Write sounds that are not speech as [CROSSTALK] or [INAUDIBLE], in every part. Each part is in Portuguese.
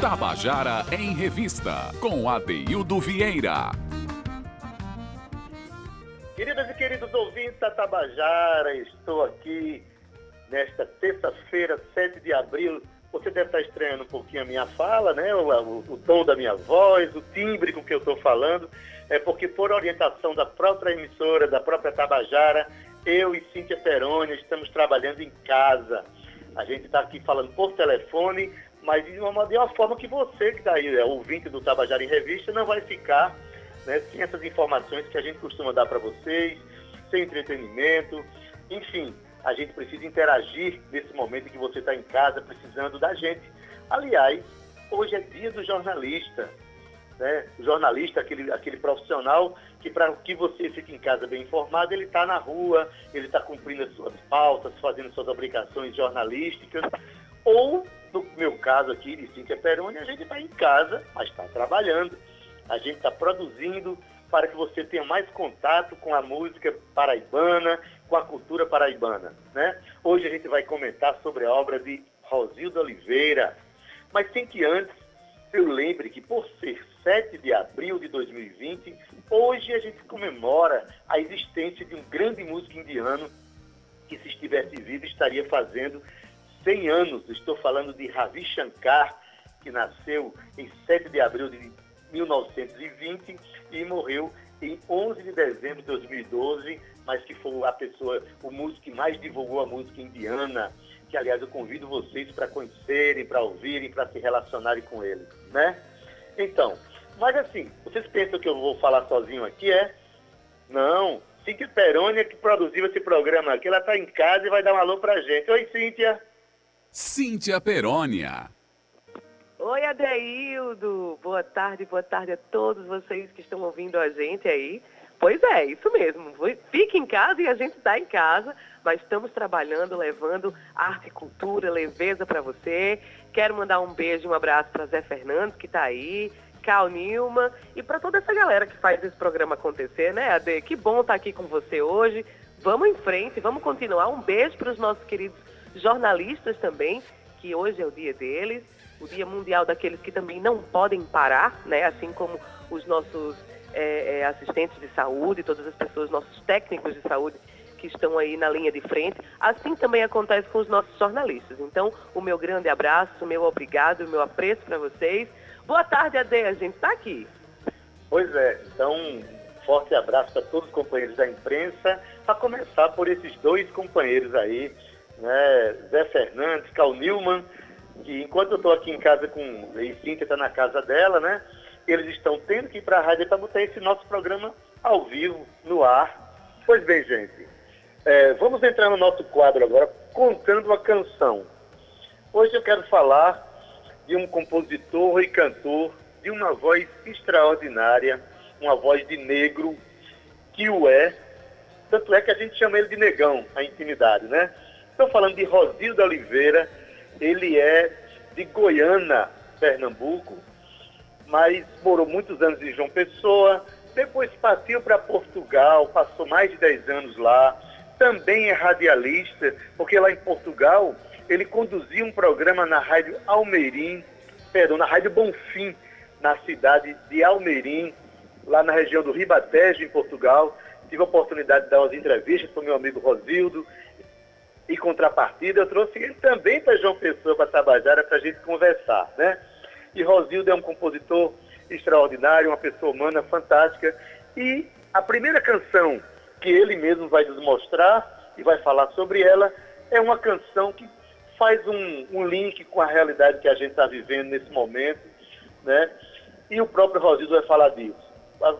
Tabajara em Revista, com Adeildo Vieira. Queridas e queridos ouvintes da Tabajara, estou aqui nesta terça-feira, 7 de abril. Você deve estar estranhando um pouquinho a minha fala, né? O, o, o tom da minha voz, o timbre com que eu estou falando. É porque, por orientação da própria emissora, da própria Tabajara, eu e Cíntia Peroni estamos trabalhando em casa. A gente está aqui falando por telefone, mas de uma, de uma forma que você que está aí, é ouvinte do Tabajara em Revista, não vai ficar né, sem essas informações que a gente costuma dar para vocês, sem entretenimento, enfim, a gente precisa interagir nesse momento em que você está em casa precisando da gente. Aliás, hoje é dia do jornalista. Né? O jornalista, aquele, aquele profissional que para que você fique em casa bem informado, ele está na rua, ele está cumprindo as suas pautas, fazendo suas obrigações jornalísticas, ou no meu caso aqui de Cíntia Peroni, a gente está em casa, mas está trabalhando. A gente está produzindo para que você tenha mais contato com a música paraibana, com a cultura paraibana. Né? Hoje a gente vai comentar sobre a obra de Rosildo Oliveira, mas sem que antes eu lembre que por ser 7 de abril de 2020, hoje a gente comemora a existência de um grande músico indiano que se estivesse vivo estaria fazendo 100 anos. Estou falando de Ravi Shankar, que nasceu em 7 de abril de 1920 e morreu em 11 de dezembro de 2012, mas que foi a pessoa, o músico que mais divulgou a música indiana, que aliás eu convido vocês para conhecerem, para ouvirem, para se relacionarem com ele, né? Então, mas assim, vocês pensam que eu vou falar sozinho aqui, é? Não, Cíntia Perônia que produziu esse programa aqui, ela está em casa e vai dar um alô pra gente. Oi, Cíntia! Cíntia Perônia. Oi, Adeildo. Boa tarde, boa tarde a todos vocês que estão ouvindo a gente aí. Pois é, isso mesmo. Fique em casa e a gente está em casa, mas estamos trabalhando, levando arte, cultura, leveza para você. Quero mandar um beijo, um abraço para Zé Fernandes, que está aí, Cal Nilma e para toda essa galera que faz esse programa acontecer, né, Ade? Que bom estar tá aqui com você hoje. Vamos em frente, vamos continuar. Um beijo para os nossos queridos jornalistas também, que hoje é o dia deles, o Dia Mundial daqueles que também não podem parar, né? assim como os nossos é, é, assistentes de saúde, todas as pessoas, nossos técnicos de saúde que estão aí na linha de frente. Assim também acontece com os nossos jornalistas. Então, o meu grande abraço, o meu obrigado, o meu apreço para vocês. Boa tarde, Ade, a gente está aqui. Pois é, então, forte abraço para todos os companheiros da imprensa, a começar por esses dois companheiros aí, né, Zé Fernandes, Cal Newman, que enquanto eu estou aqui em casa com. E Cíntia está na casa dela, né? Eles estão tendo que ir para a rádio para botar esse nosso programa ao vivo, no ar. Pois bem, gente, é, vamos entrar no nosso quadro agora, contando uma canção. Hoje eu quero falar de um compositor e cantor de uma voz extraordinária, uma voz de negro, que o é. Tanto é que a gente chama ele de negão, a intimidade, né? Estou falando de Rosildo Oliveira, ele é de Goiânia, Pernambuco, mas morou muitos anos em João Pessoa, depois partiu para Portugal, passou mais de 10 anos lá, também é radialista, porque lá em Portugal ele conduzia um programa na Rádio Almeirim, perdão, na Rádio Bonfim, na cidade de Almeirim, lá na região do Ribatejo, em Portugal. Tive a oportunidade de dar umas entrevistas com meu amigo Rosildo, e contrapartida, eu trouxe ele também para João Pessoa, para Tabajara, para a gente conversar, né? E Rosildo é um compositor extraordinário, uma pessoa humana fantástica. E a primeira canção que ele mesmo vai nos mostrar e vai falar sobre ela é uma canção que faz um, um link com a realidade que a gente está vivendo nesse momento, né? E o próprio Rosildo vai falar disso. A,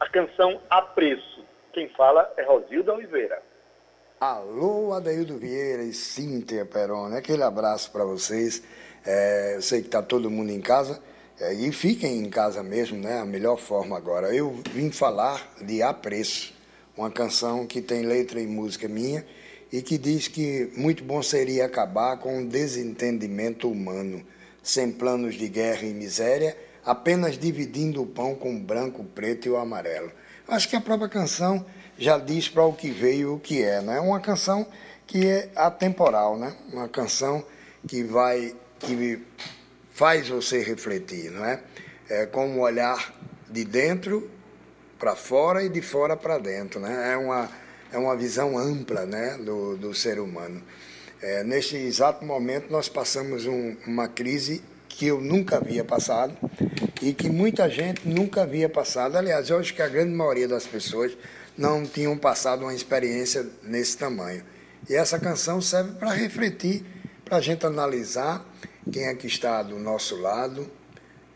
a canção A Preço. Quem fala é Rosildo Oliveira. Alô, Adeildo Vieira e Cíntia Peroni, aquele abraço para vocês. É, sei que está todo mundo em casa é, e fiquem em casa mesmo, né? A melhor forma agora. Eu vim falar de Apreço, uma canção que tem letra e música minha e que diz que muito bom seria acabar com o desentendimento humano. sem planos de guerra e miséria, apenas dividindo o pão com o branco, o preto e o amarelo. Acho que a própria canção já diz para o que veio o que é, né? Uma canção que é atemporal, né? Uma canção que vai que faz você refletir, não é? é com um olhar de dentro para fora e de fora para dentro, né? É uma é uma visão ampla, né, do, do ser humano. É, neste exato momento nós passamos um, uma crise que eu nunca havia passado e que muita gente nunca havia passado. Aliás, eu acho que a grande maioria das pessoas não tinham passado uma experiência nesse tamanho. E essa canção serve para refletir, para a gente analisar quem é que está do nosso lado,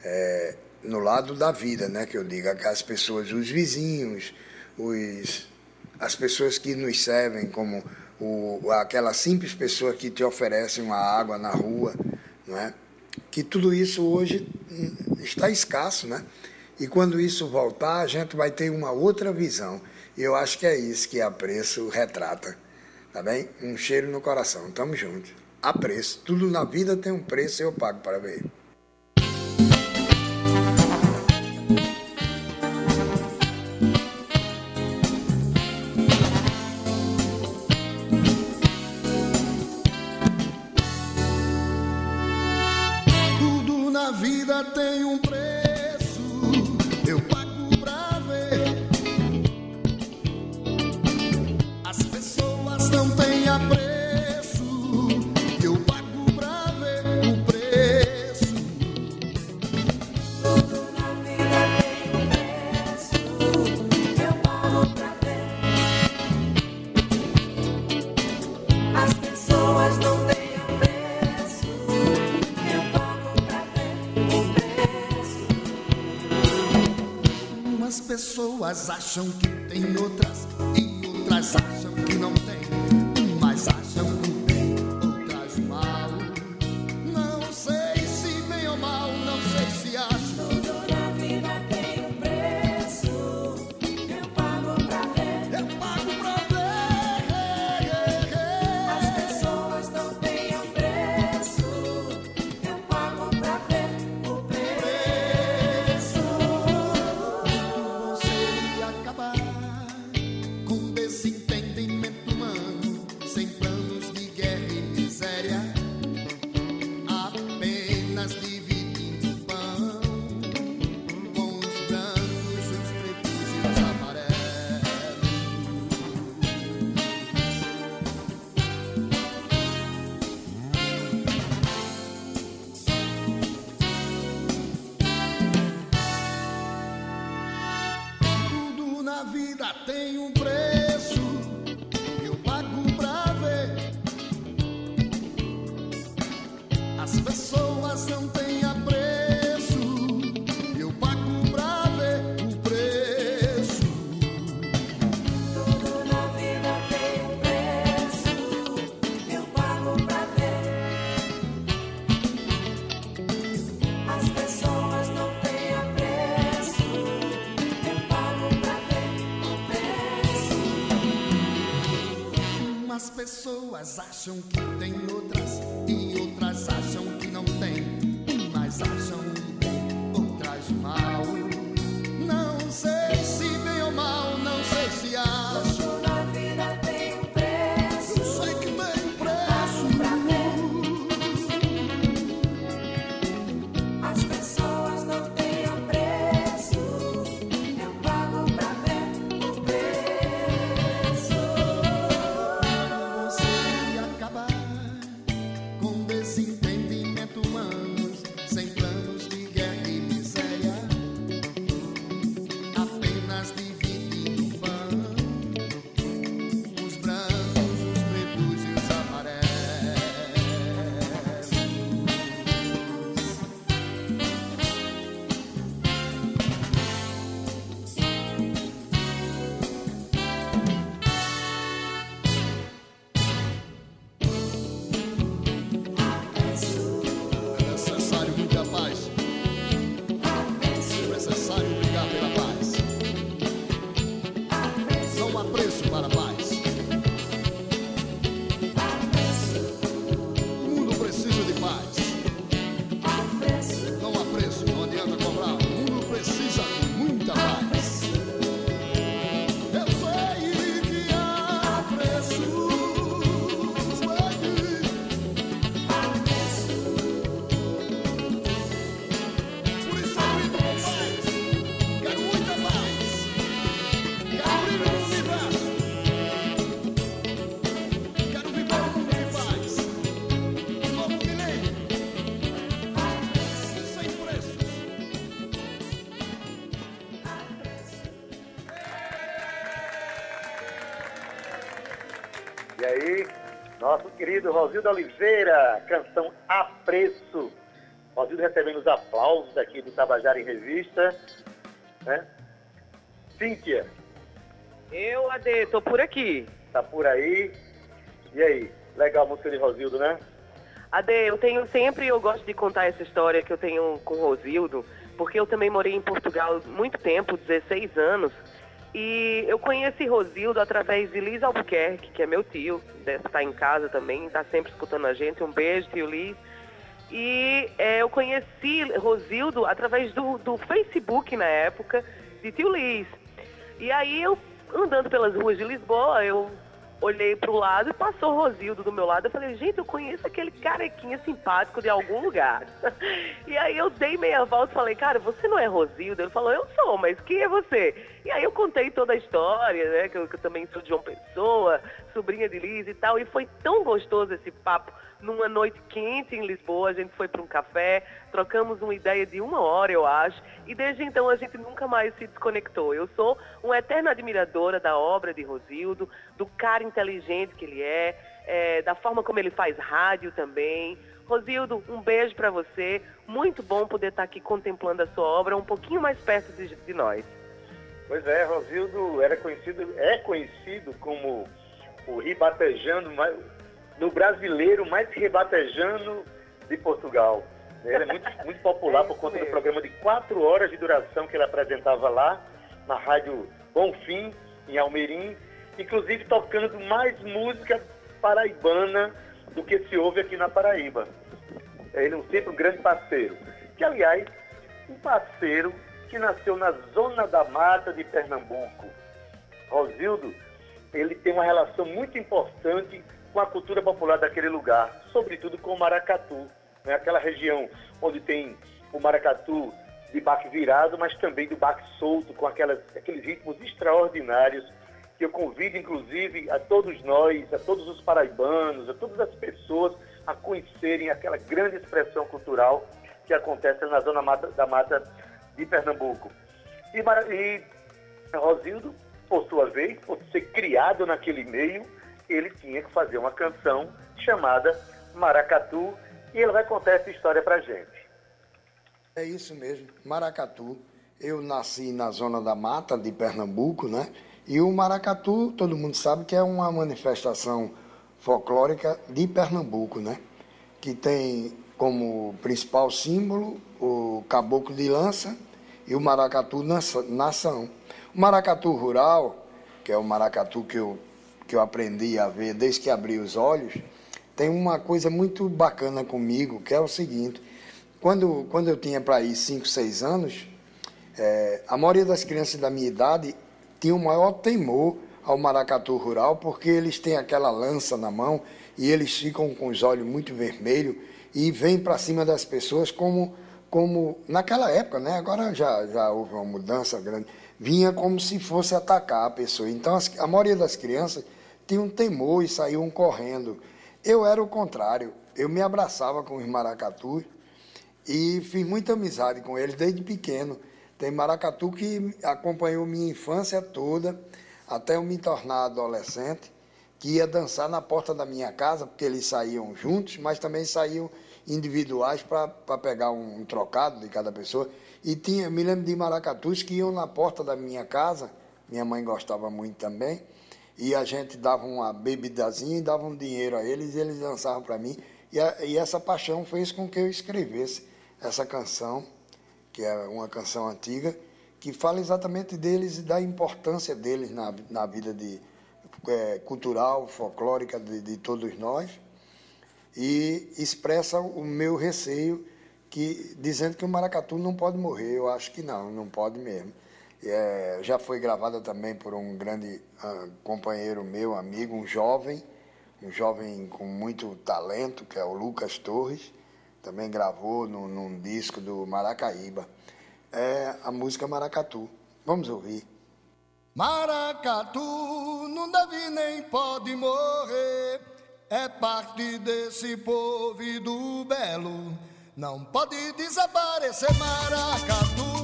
é, no lado da vida, né? Que eu digo, as pessoas, os vizinhos, os, as pessoas que nos servem, como o, aquela simples pessoa que te oferece uma água na rua, não é? Que tudo isso hoje hum, está escasso, né? E quando isso voltar, a gente vai ter uma outra visão. E eu acho que é isso que a preço retrata. Tá bem? Um cheiro no coração. Tamo junto. A preço. Tudo na vida tem um preço e eu pago para ver. Pessoas acham que tem outras pessoas acham que tem outras e outras acham que não tem. Querido Rosildo Oliveira, canção Apreço. Rosildo recebendo os aplausos aqui do Tabajara em Revista. Né? Cíntia, Eu, Ade, tô por aqui. tá por aí. E aí? Legal a música de Rosildo, né? Ade, eu tenho sempre, eu gosto de contar essa história que eu tenho com o Rosildo, porque eu também morei em Portugal muito tempo, 16 anos, e eu conheci Rosildo através de Liz Albuquerque, que é meu tio, está em casa também, está sempre escutando a gente. Um beijo, tio Liz. E é, eu conheci Rosildo através do, do Facebook na época, de tio Liz. E aí eu, andando pelas ruas de Lisboa, eu olhei pro lado e passou o Rosildo do meu lado. Eu falei, gente, eu conheço aquele carequinha simpático de algum lugar. [LAUGHS] E aí eu dei meia volta e falei, cara, você não é Rosildo? Ele falou, eu sou, mas quem é você? E aí eu contei toda a história, né? Que eu, que eu também sou de João Pessoa, sobrinha de Liz e tal. E foi tão gostoso esse papo. Numa noite quente em Lisboa, a gente foi para um café, trocamos uma ideia de uma hora, eu acho, e desde então a gente nunca mais se desconectou. Eu sou uma eterna admiradora da obra de Rosildo, do cara inteligente que ele é, é, da forma como ele faz rádio também. Rosildo, um beijo para você. Muito bom poder estar aqui contemplando a sua obra um pouquinho mais perto de, de nós. Pois é, Rosildo era conhecido, é conhecido como o ribatejando, mais- no brasileiro mais ribatejando de Portugal. Ele é muito, muito popular [LAUGHS] É por conta do programa de quatro horas de duração que ele apresentava lá, na rádio Bonfim, em Almerim, inclusive tocando mais música paraibana do que se ouve aqui na Paraíba. Ele é sempre um grande parceiro. Que, aliás, um parceiro que nasceu na zona da mata de Pernambuco. Rosildo, ele tem uma relação muito importante com a cultura popular daquele lugar, sobretudo com o maracatu, né? aquela região onde tem o maracatu de baque virado, mas também do baque solto, com aquelas, aqueles ritmos extraordinários, que eu convido, inclusive, a todos nós, a todos os paraibanos, a todas as pessoas a conhecerem aquela grande expressão cultural que acontece na zona mata- da mata de Pernambuco. E, e Rosildo, por sua vez, por ser criado naquele meio, ele tinha que fazer uma canção chamada Maracatu e ele vai contar essa história pra gente. É isso mesmo, maracatu. Eu nasci na zona da mata de Pernambuco, né? E o maracatu, todo mundo sabe que é uma manifestação folclórica de Pernambuco, né? Que tem como principal símbolo o caboclo de lança e o maracatu nação. O maracatu rural, que é o maracatu que eu, que eu aprendi a ver desde que abri os olhos, tem uma coisa muito bacana comigo, que é o seguinte, quando, quando eu tinha para ir 5, 6 anos, eh, a maioria das crianças da minha idade tinha o maior temor ao maracatu rural, porque eles têm aquela lança na mão e eles ficam com os olhos muito vermelhos e vêm para cima das pessoas como, como naquela época, né? agora já, já houve uma mudança grande, vinha como se fosse atacar a pessoa. Então as- a maioria das crianças tinha um temor e saíam correndo. Eu era o contrário, eu me abraçava com os maracatus e fiz muita amizade com eles desde pequeno. Tem maracatu que acompanhou minha infância toda, até eu me tornar adolescente, que ia dançar na porta da minha casa, porque eles saíam juntos, mas também saíam individuais para pegar um, trocado de cada pessoa. E tinha, me lembro de maracatus que iam na porta da minha casa, minha mãe gostava muito também, e a gente dava uma bebidazinha e dava um dinheiro a eles e eles dançavam para mim. E, a- e essa paixão fez com que eu escrevesse essa canção, que é uma canção antiga, que fala exatamente deles e da importância deles na, na vida de, eh, cultural, folclórica de, de todos nós, e expressa o meu receio, que, dizendo que o maracatu não pode morrer. Eu acho que não, não pode mesmo. É, já foi gravada também por um grande ah, companheiro meu, amigo, um jovem, um jovem com muito talento, que é o Lucas Torres, também gravou num, num disco do Maracaíba. É a música Maracatu. Vamos ouvir. Maracatu não deve nem pode morrer, é parte desse povo e do belo. Não pode desaparecer maracatu,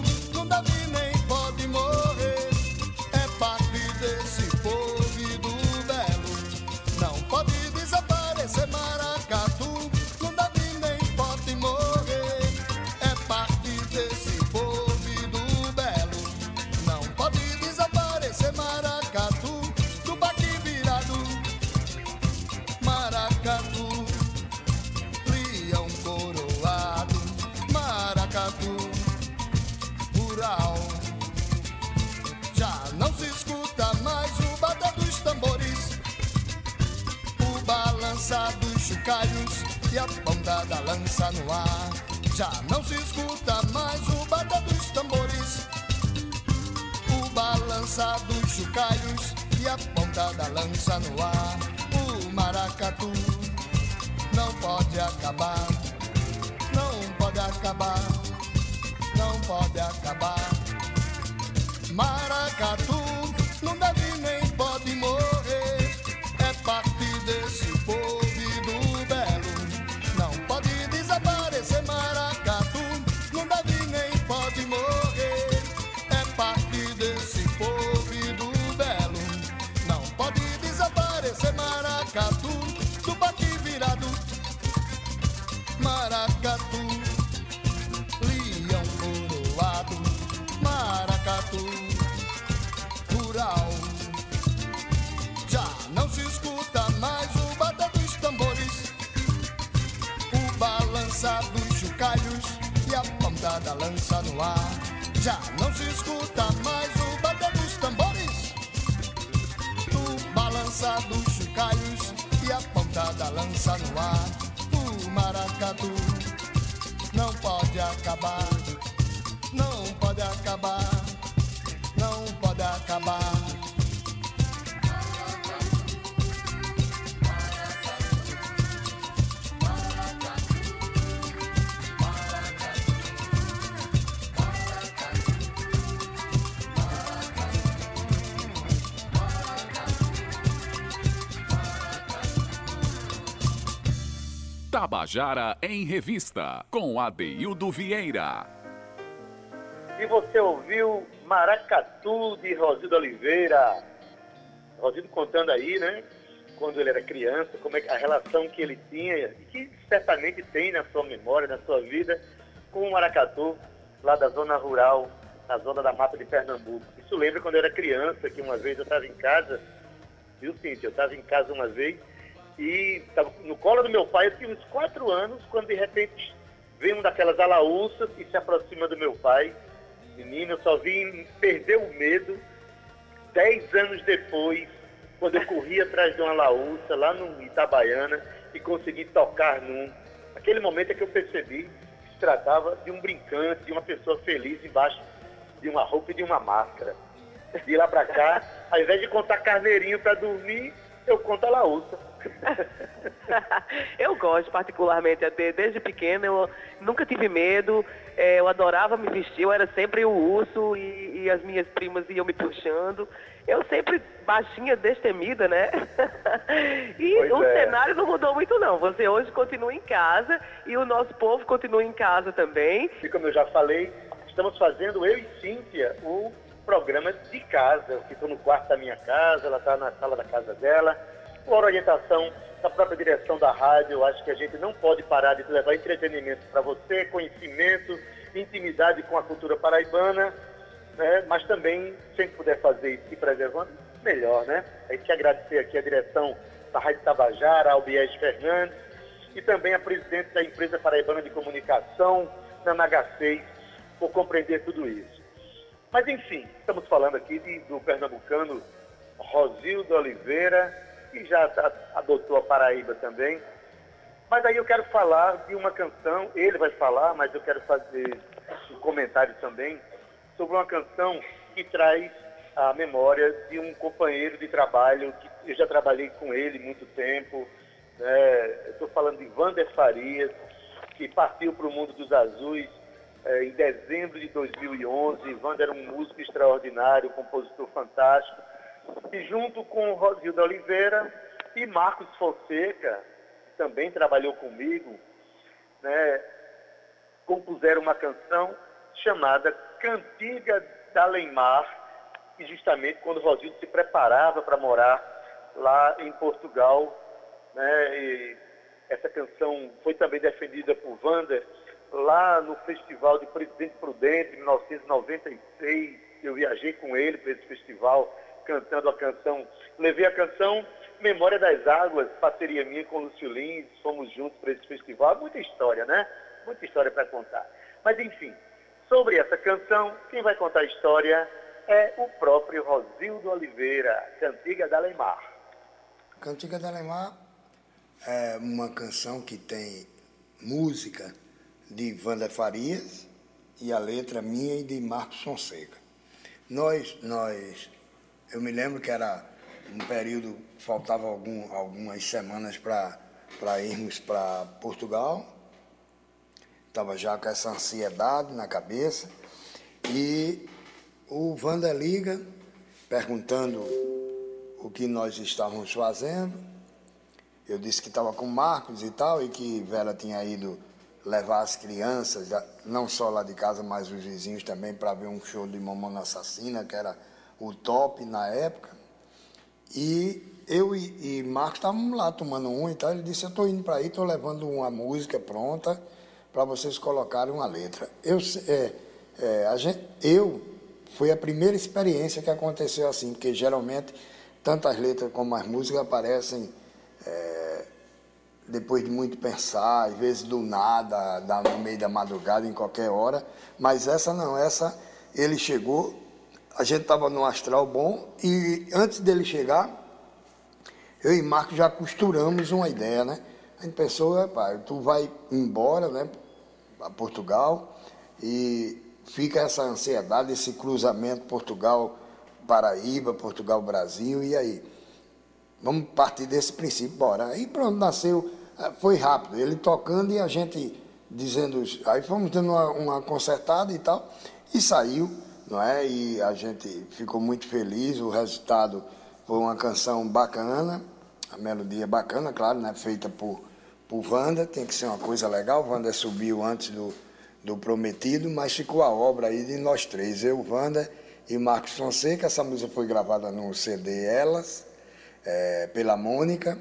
e a ponta da lança no ar. Já não se escuta mais o bater dos tambores, o balançar dos chocalhos e a ponta da lança no ar. O maracatu não pode acabar, não pode acabar, não pode acabar. Maracatu não deve nem no. Já não se escuta mais o bater dos tambores, o balançar dos chocalhos e a ponta da lança no ar. O maracatu não pode acabar, não pode acabar, não pode acabar. Tabajara em Revista, com Adeildo Vieira. E você ouviu Maracatu de Rosildo Oliveira. Rosildo contando aí, né? Quando ele era criança, como é a relação que ele tinha e que certamente tem na sua memória, na sua vida, com o Maracatu, lá da zona rural, na zona da mata de Pernambuco. Isso lembra quando eu era criança, que uma vez eu estava em casa, viu, Cíntia? Eu estava em casa uma vez e no colo do meu pai, eu tinha uns quatro anos, quando de repente vem um daquelas alaúças e se aproxima do meu pai. Menino, eu só vim perder o medo dez anos depois, quando eu corri atrás de uma laúça lá no Itabaiana e consegui tocar num. Aquele momento é que eu percebi que se tratava de um brincante, de uma pessoa feliz embaixo de uma roupa e de uma máscara. De lá pra cá, ao invés de contar carneirinho para dormir, eu conto a laúça. [LAUGHS] eu gosto particularmente, até desde pequena, eu nunca tive medo, eh, eu adorava me vestir, eu era sempre o urso e, e as minhas primas iam me puxando. Eu sempre baixinha, destemida, né? [LAUGHS] e Pois o é. cenário não mudou muito não. Você hoje continua em casa e o nosso povo continua em casa também. E como eu já falei, estamos fazendo, eu e Cíntia, o programa de casa. Eu fico no quarto da minha casa, ela está na sala da casa dela. Por orientação da própria direção da rádio, eu acho que a gente não pode parar de levar entretenimento para você, conhecimento, intimidade com a cultura paraibana, né? mas também, se a puder fazer isso e preservando, melhor, né? A gente quer agradecer aqui a direção da Rádio Tabajara, Albiés Fernandes, e também a presidente da empresa paraibana de comunicação, Nana H6, por compreender tudo isso. Mas enfim, estamos falando aqui de- do pernambucano Rosildo Oliveira, que já adotou a Paraíba também. Mas aí eu quero falar de uma canção, ele vai falar, mas eu quero fazer um comentário também sobre uma canção que traz a memória de um companheiro de trabalho, que eu já trabalhei com ele muito tempo. né? Estou falando de Wander Farias, que partiu para o mundo dos azuis eh, em dezembro de 2011. Wander era um músico extraordinário, compositor fantástico. E junto com Rosildo Oliveira e Marcos Fonseca, que também trabalhou comigo, né, compuseram uma canção chamada Cantiga da Leimar, e justamente quando Rosildo se preparava para morar lá em Portugal, né, essa canção foi também defendida por Wander lá no Festival de Presidente Prudente, em 1996. Eu viajei com ele para esse festival, cantando a canção. Levei a canção Memória das Águas, parceria minha com o Lúcio Lins, fomos juntos para esse festival. Muita história, né? Muita história para contar. Mas enfim, sobre essa canção, quem vai contar a história é o próprio Rosildo Oliveira, Cantiga da Leimar. Cantiga de Alemar é uma canção que tem música de Wanda Farias e a letra minha e de Marcos Fonseca. Nós, nós, eu me lembro que era um período, faltava algum, algumas semanas para irmos para Portugal. Estava já com essa ansiedade na cabeça. E o Wanda liga perguntando o que nós estávamos fazendo. Eu disse que estava com Marcos e tal, e que Vera tinha ido levar as crianças, não só lá de casa, mas os vizinhos também, para ver um show de Mamona Assassina, que era o top na época. E eu e, e Marcos estávamos lá tomando um e tal. Ele disse: Eu estou indo para aí, estou levando uma música pronta para vocês colocarem uma letra. Eu, é, é, gente, eu foi a primeira experiência que aconteceu assim, porque geralmente tanto as letras como as músicas aparecem é, depois de muito pensar, às vezes do nada, no meio da madrugada, em qualquer hora. Mas essa não, essa ele chegou, a gente estava no astral bom e antes dele chegar, eu e Marco já costuramos uma ideia, né? A gente pensou, rapaz, tu vai embora, né, para Portugal e fica essa ansiedade, esse cruzamento Portugal-Paraíba, Portugal-Brasil, e aí? Vamos partir desse princípio, bora. Aí pronto, nasceu, eh, foi rápido, ele tocando e a gente dizendo, aí fomos dando uma, uma consertada e tal, e saiu, não é? E a gente ficou muito feliz, o resultado foi uma canção bacana, a melodia bacana, claro, né? Feita por, por Wanda, tem que ser uma coisa legal, Wanda subiu antes do, do Prometido, mas ficou a obra aí de nós três, eu, Wanda e Marcos Fonseca. Essa música foi gravada no CD Elas, é, pela Mônica,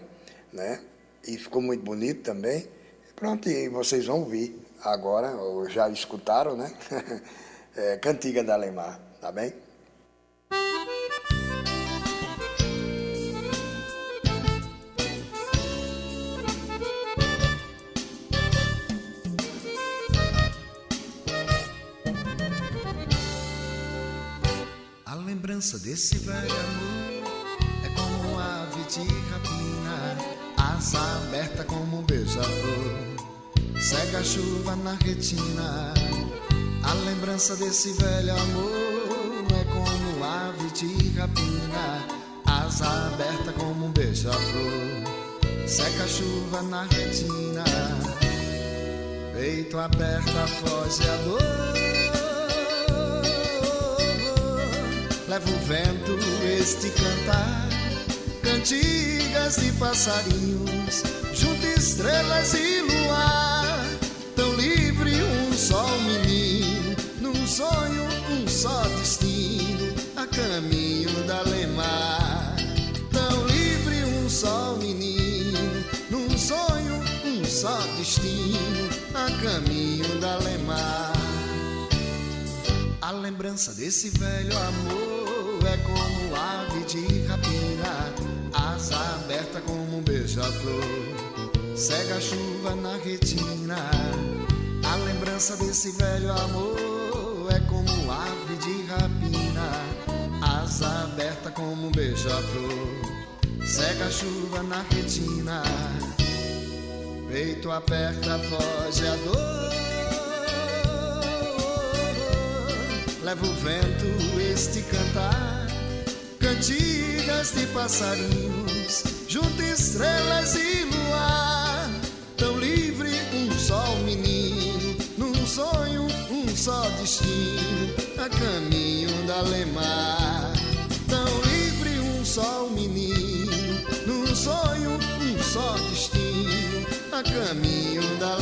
né? E ficou muito bonito também. Pronto, e vocês vão ouvir agora, ou já escutaram, né? [LAUGHS] é, Cantiga da Alemar, tá bem? lembrança desse velho amor é como ave de rapina, asa aberta como um beija-flor, cega a chuva na retina. A lembrança desse velho amor é como ave de rapina, asa aberta como um beija-flor, seca a chuva na retina. Peito aberto, foge a dor. leva o vento este cantar, cantigas de passarinhos, junto estrelas e luar, caminho da lemar. Tão livre um só menino, num sonho um só destino, a caminho da lemar. A lembrança desse velho amor é como ave de rapina, asa aberta como um beija-flor, cega a chuva na retina. A lembrança desse velho amor é como ave de rapina, aberta como um beija-flor, cega a chuva na retina. Peito aperta, foge a dor. leva o vento este cantar, cantigas de passarinhos, junto estrelas e luar, tão livre um só menino, num sonho um só destino, a caminho da lemar. Caminho da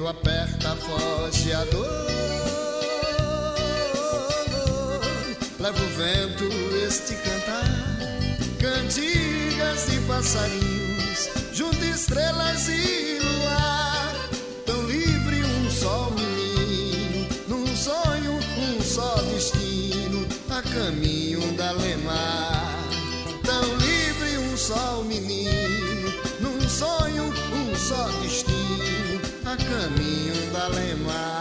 lemar. nada foge a dor. Leva o vento este cantar, cantigas e passarinhos, junto estrelas e luar. Tão livre um só menino, num sonho um só destino, a caminho da Lemar. Tão livre um só a caminho da Lemar.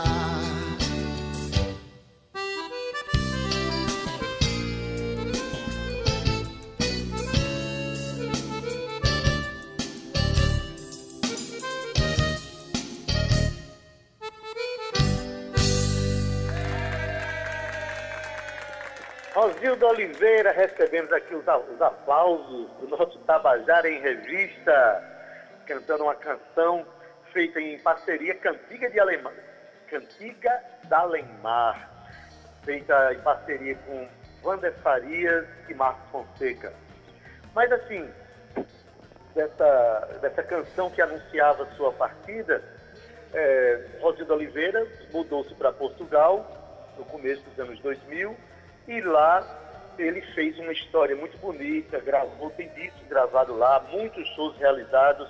Rosildo Oliveira, recebemos aqui os, os aplausos do nosso Tabajara em Revista, cantando uma canção feita em parceria Cantiga de Alemar, Cantiga da Alemar, feita em parceria com Wander Farias e Marcos Fonseca. Mas assim, dessa, dessa canção que anunciava sua partida, é, Rosildo Oliveira mudou-se para Portugal no começo dos anos 2000 e lá ele fez uma história muito bonita, gravou, tem discos gravados lá, muitos shows realizados,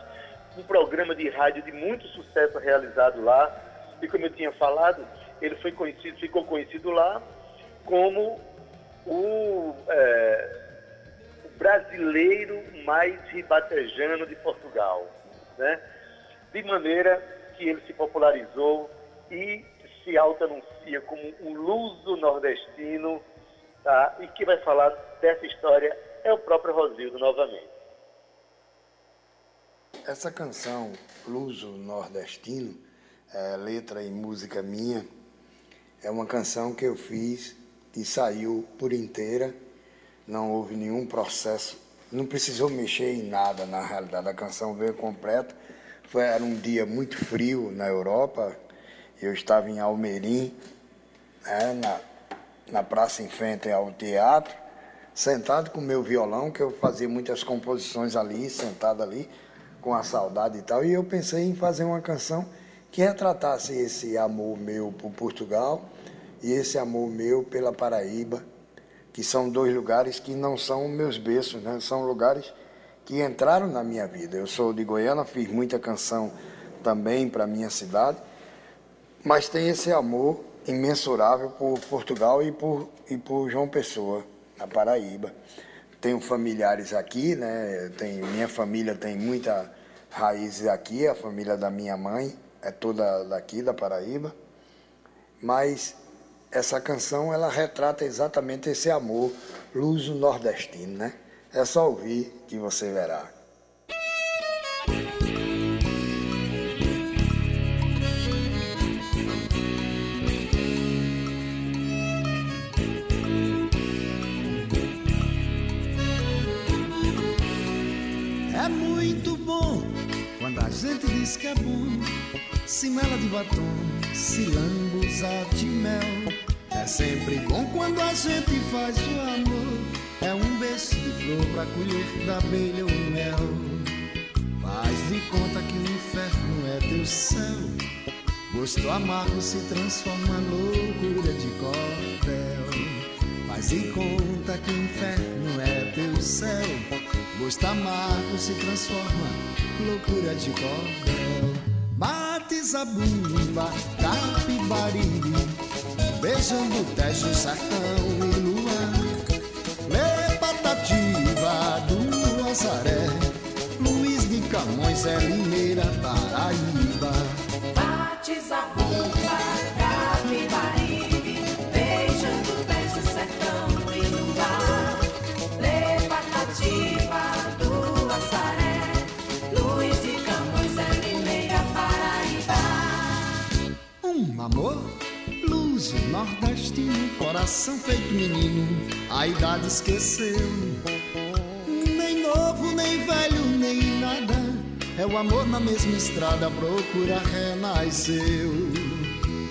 um programa de rádio de muito sucesso realizado lá. E como eu tinha falado, ele foi conhecido, ficou conhecido lá como o, é, o brasileiro mais ribatejano de Portugal, né? De maneira que ele se popularizou e se auto-anuncia como um luso nordestino, tá? E que vai falar dessa história é o próprio Rosildo novamente. Essa canção, Luso Nordestino, é, letra e música minha, é uma canção que eu fiz e saiu por inteira, não houve nenhum processo, não precisou mexer em nada na realidade, a canção veio completa. Foi, era um dia muito frio na Europa, eu estava em Almerim, né, na, na praça em frente ao teatro, sentado com meu violão, que eu fazia muitas composições ali, sentado ali, com a saudade e tal, e eu pensei em fazer uma canção que retratasse esse amor meu por Portugal e esse amor meu pela Paraíba, que são dois lugares que não são meus berços, né? são lugares que entraram na minha vida. Eu sou de Goiânia, fiz muita canção também para minha cidade, mas tem esse amor imensurável por Portugal e por, e por João Pessoa, na Paraíba. Tenho familiares aqui, né? Tem, minha família tem muita raízes aqui, a família da minha mãe é toda daqui da Paraíba. Mas essa canção ela retrata exatamente esse amor luso nordestino, né? É só ouvir que você verá. Diz que é bom. Se mela de batom, se lambuza de mel. É sempre bom quando a gente faz o amor. É um beijo de flor pra colher da abelha o mel. Faz de conta que o inferno é teu céu. Gosto amargo se transforma em loucura de cordel. Faz de conta que o inferno é teu céu. Gosto amargo se transforma em loucura de cordel. Zabumba, capibaribe, beijando tejo, sertão e luar. Lê patativa do Azaré, Luiz de Camões é Limeira, Paraíba. Bate amor, luso, nordestino, coração feito menino, a idade esqueceu. Nem novo, nem velho, nem nada. É o amor na mesma estrada, procura renasceu.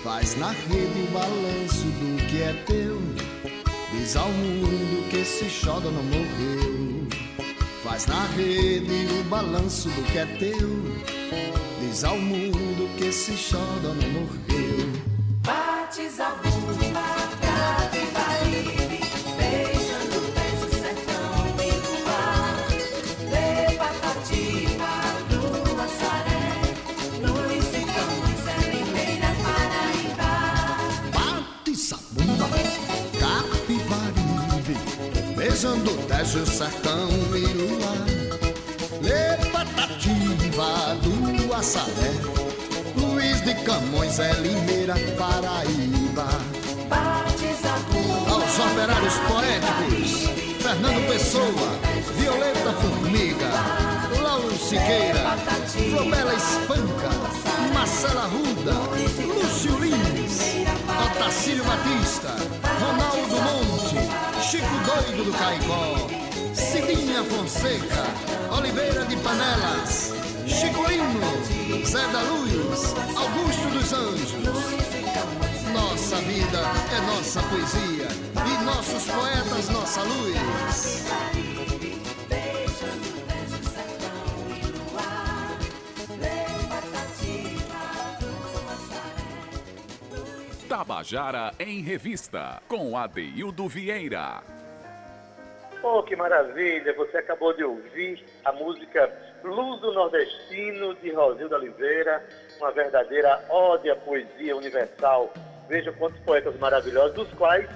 Faz na rede o balanço do que é teu. Diz ao mundo que esse xodo não morreu. Faz na rede o balanço do que é teu. Diz ao mundo que esse xodó não morreu. Bate zabumba, Capibaribe, beijando o pé do sertão e do ar. Lê Patativa, Lua Saré, Luiz e Camões, é Limeira, Paraíba. Bate sabumba, capibaribe, beijando o tejo, sertão e luar. Lê patativa Açaré, Luiz de Camões é Limeira, Paraíba. Aos operários poéticos, Fernando Pessoa, Violeta Formiga, Lauro Siqueira, Flobela Espanca, Marcela Ruda, Lúcio Lins, Otacílio Batista, Ronaldo Monte, Chico Doido do Caicó, Cidinha Fonseca, Oliveira de Panelas, Chico Zé da Luz, Augusto dos Anjos. Nossa vida é nossa poesia e nossos poetas nossa luz. Tabajara em Revista, com Adeildo Vieira. Oh, que maravilha! Você acabou de ouvir a música Luz do Nordestino, de Rosildo Oliveira, uma verdadeira ode à poesia universal. Veja quantos poetas maravilhosos, dos quais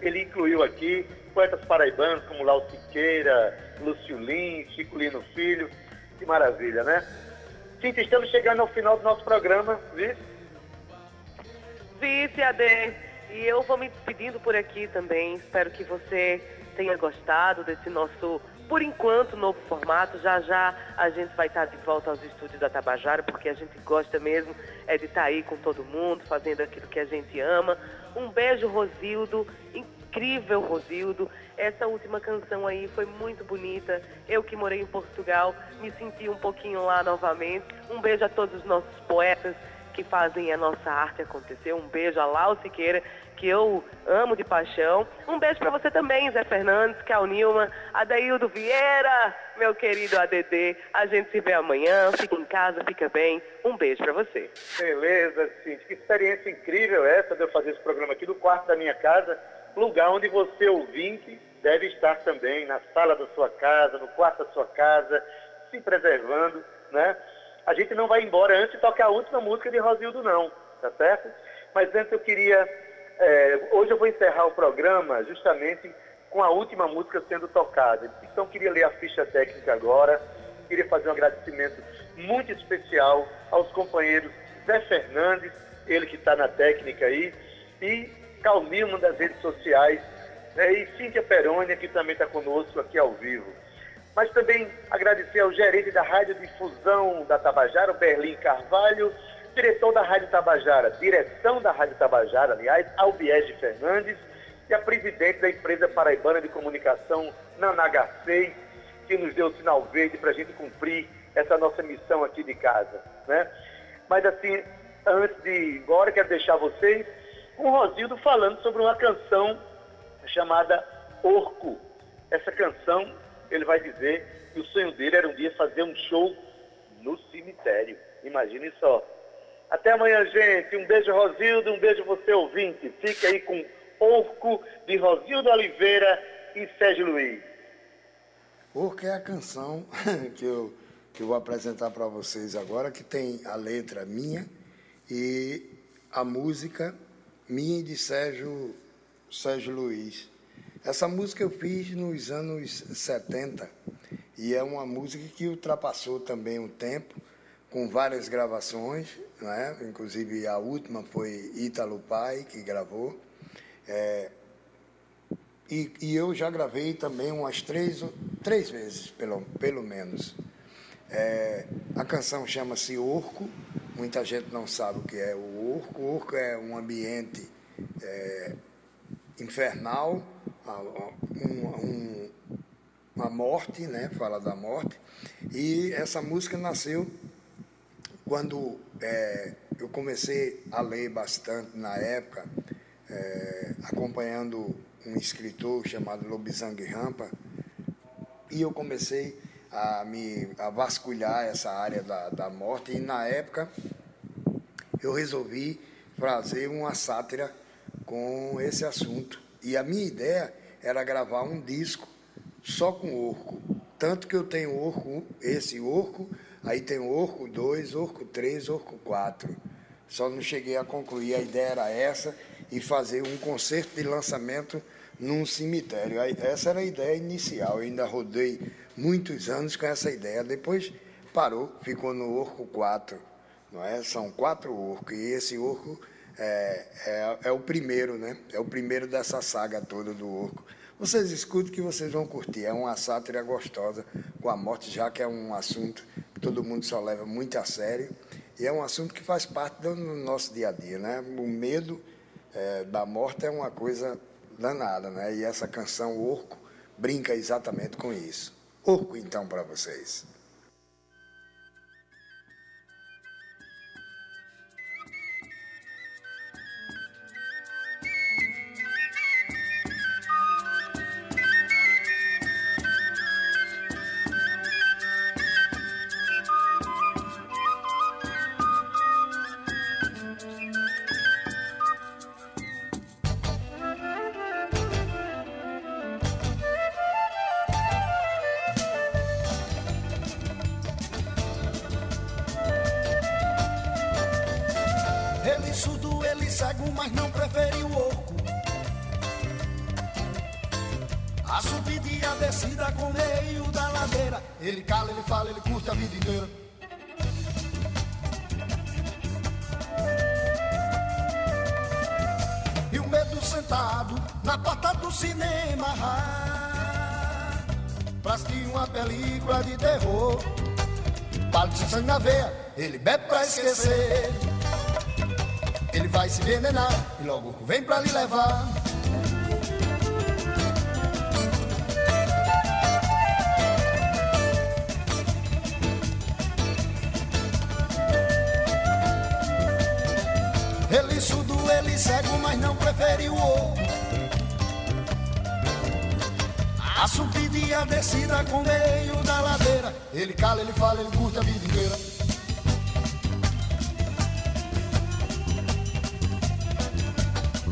ele incluiu aqui poetas paraibanos como Lau Siqueira, Lúcio Lins, Chico Lino Filho. Que maravilha, né? Cintia, estamos chegando ao final do nosso programa, viu? Vice Ade, e eu vou me despedindo por aqui também. Espero que você tenha gostado desse nosso, por enquanto, novo formato. Já já a gente vai estar de volta aos estúdios da Tabajara, porque a gente gosta mesmo é de estar aí com todo mundo, fazendo aquilo que a gente ama. Um beijo, Rosildo. Incrível, Rosildo. Essa última canção aí foi muito bonita. Eu que morei em Portugal, me senti um pouquinho lá novamente. Um beijo a todos os nossos poetas que fazem a nossa arte acontecer. Um beijo a Lau Siqueira, que eu amo de paixão. Um beijo para você também, Zé Fernandes, Cal Nilman, Adaildo Vieira, meu querido ADD. A gente se vê amanhã. Fica em casa, fica bem. Um beijo para você. Beleza, Cintia. Que experiência incrível essa de eu fazer esse programa aqui do quarto da minha casa, lugar onde você, ouvinte, deve estar também, na sala da sua casa, no quarto da sua casa, se preservando, né? A gente não vai embora antes de tocar a última música de Rosildo, não, tá certo? Mas antes eu queria. Eh, hoje eu vou encerrar o programa justamente com a última música sendo tocada. Então queria ler a ficha técnica agora. Queria fazer um agradecimento muito especial aos companheiros Zé Fernandes, ele que está na técnica aí, e Cal Nilman das redes sociais, né, e Cíntia Perônia, que também está conosco aqui ao vivo. Mas também agradecer ao gerente da Rádio Difusão da Tabajara, o Berlim Carvalho, diretor da Rádio Tabajara, direção da Rádio Tabajara, aliás, Albiege Fernandes, e a presidente da empresa paraibana de comunicação, Nana HC, que nos deu o sinal verde para a gente cumprir essa nossa missão aqui de casa. Né? Mas assim, antes de ir embora, quero deixar vocês com o Rosildo falando sobre uma canção chamada Orco. Essa canção, ele vai dizer que o sonho dele era um dia fazer um show no cemitério. Imagine só. Até amanhã, gente. Um beijo, Rosildo. Um beijo, você ouvinte. Fique aí com Orco de Rosildo Oliveira e Sérgio Luiz. Porque é a canção [LAUGHS] que eu, que eu vou apresentar para vocês agora, que tem a letra minha e a música minha e de Sérgio, Sérgio Luiz. Essa música eu fiz nos anos 70 e é uma música que ultrapassou também o tempo, com várias gravações, né? inclusive a última foi Ítalo Pai, que gravou. É, e, e eu já gravei também umas três, três vezes, pelo, pelo menos. É, a canção chama-se Orco, muita gente não sabe o que é o Orco. O Orco é um ambiente é, infernal, um- um- uma morte, né? fala da morte. E essa música nasceu quando é, eu comecei a ler bastante na época, é, acompanhando um escritor chamado Lobisang Rampa, e eu comecei a me a vasculhar essa área da, da morte e na época eu resolvi fazer uma sátira com esse assunto. E a minha ideia era gravar um disco só com orco. Tanto que eu tenho orco, esse orco, aí tem o orco 2, orco 3, orco 4. Só não cheguei a concluir, a ideia era essa, e fazer um concerto de lançamento num cemitério. Essa era a ideia inicial. Eu ainda rodei muitos anos com essa ideia. Depois parou, ficou no orco 4 não é? São quatro orcos e esse orco é, é, é o primeiro, né? É o primeiro dessa saga toda do orco. Vocês escutem que vocês vão curtir. É uma sátira gostosa com a morte, já que é um assunto que todo mundo só leva muito a sério e é um assunto que faz parte do nosso dia a dia, né? O medo é, da morte é uma coisa danada, né? E essa canção Orco brinca exatamente com isso. Orco, então, para vocês. Pra assistir uma película de terror. Palo de sangue na veia, ele bebe pra esquecer. Ele vai se envenenar e logo vem pra lhe levar. A subida e a descida com meio da ladeira. Ele cala, ele fala, ele curte a vida inteira.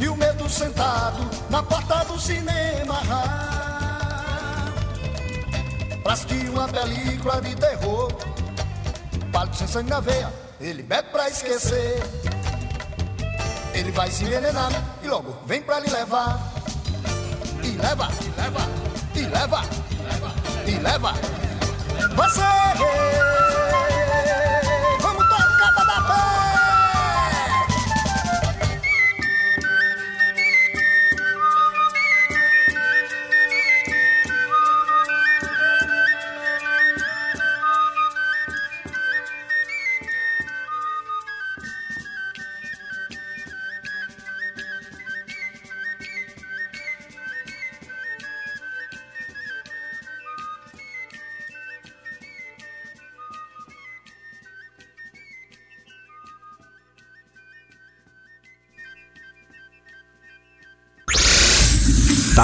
E o medo sentado na porta do cinema. Pra assistir uma película de terror. Palito sem sangue na veia, ele bebe pra esquecer. Ele vai se envenenar e logo vem pra lhe levar. E leva, e leva, e leva, e leva. Você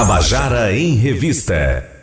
Tabajara em Revista.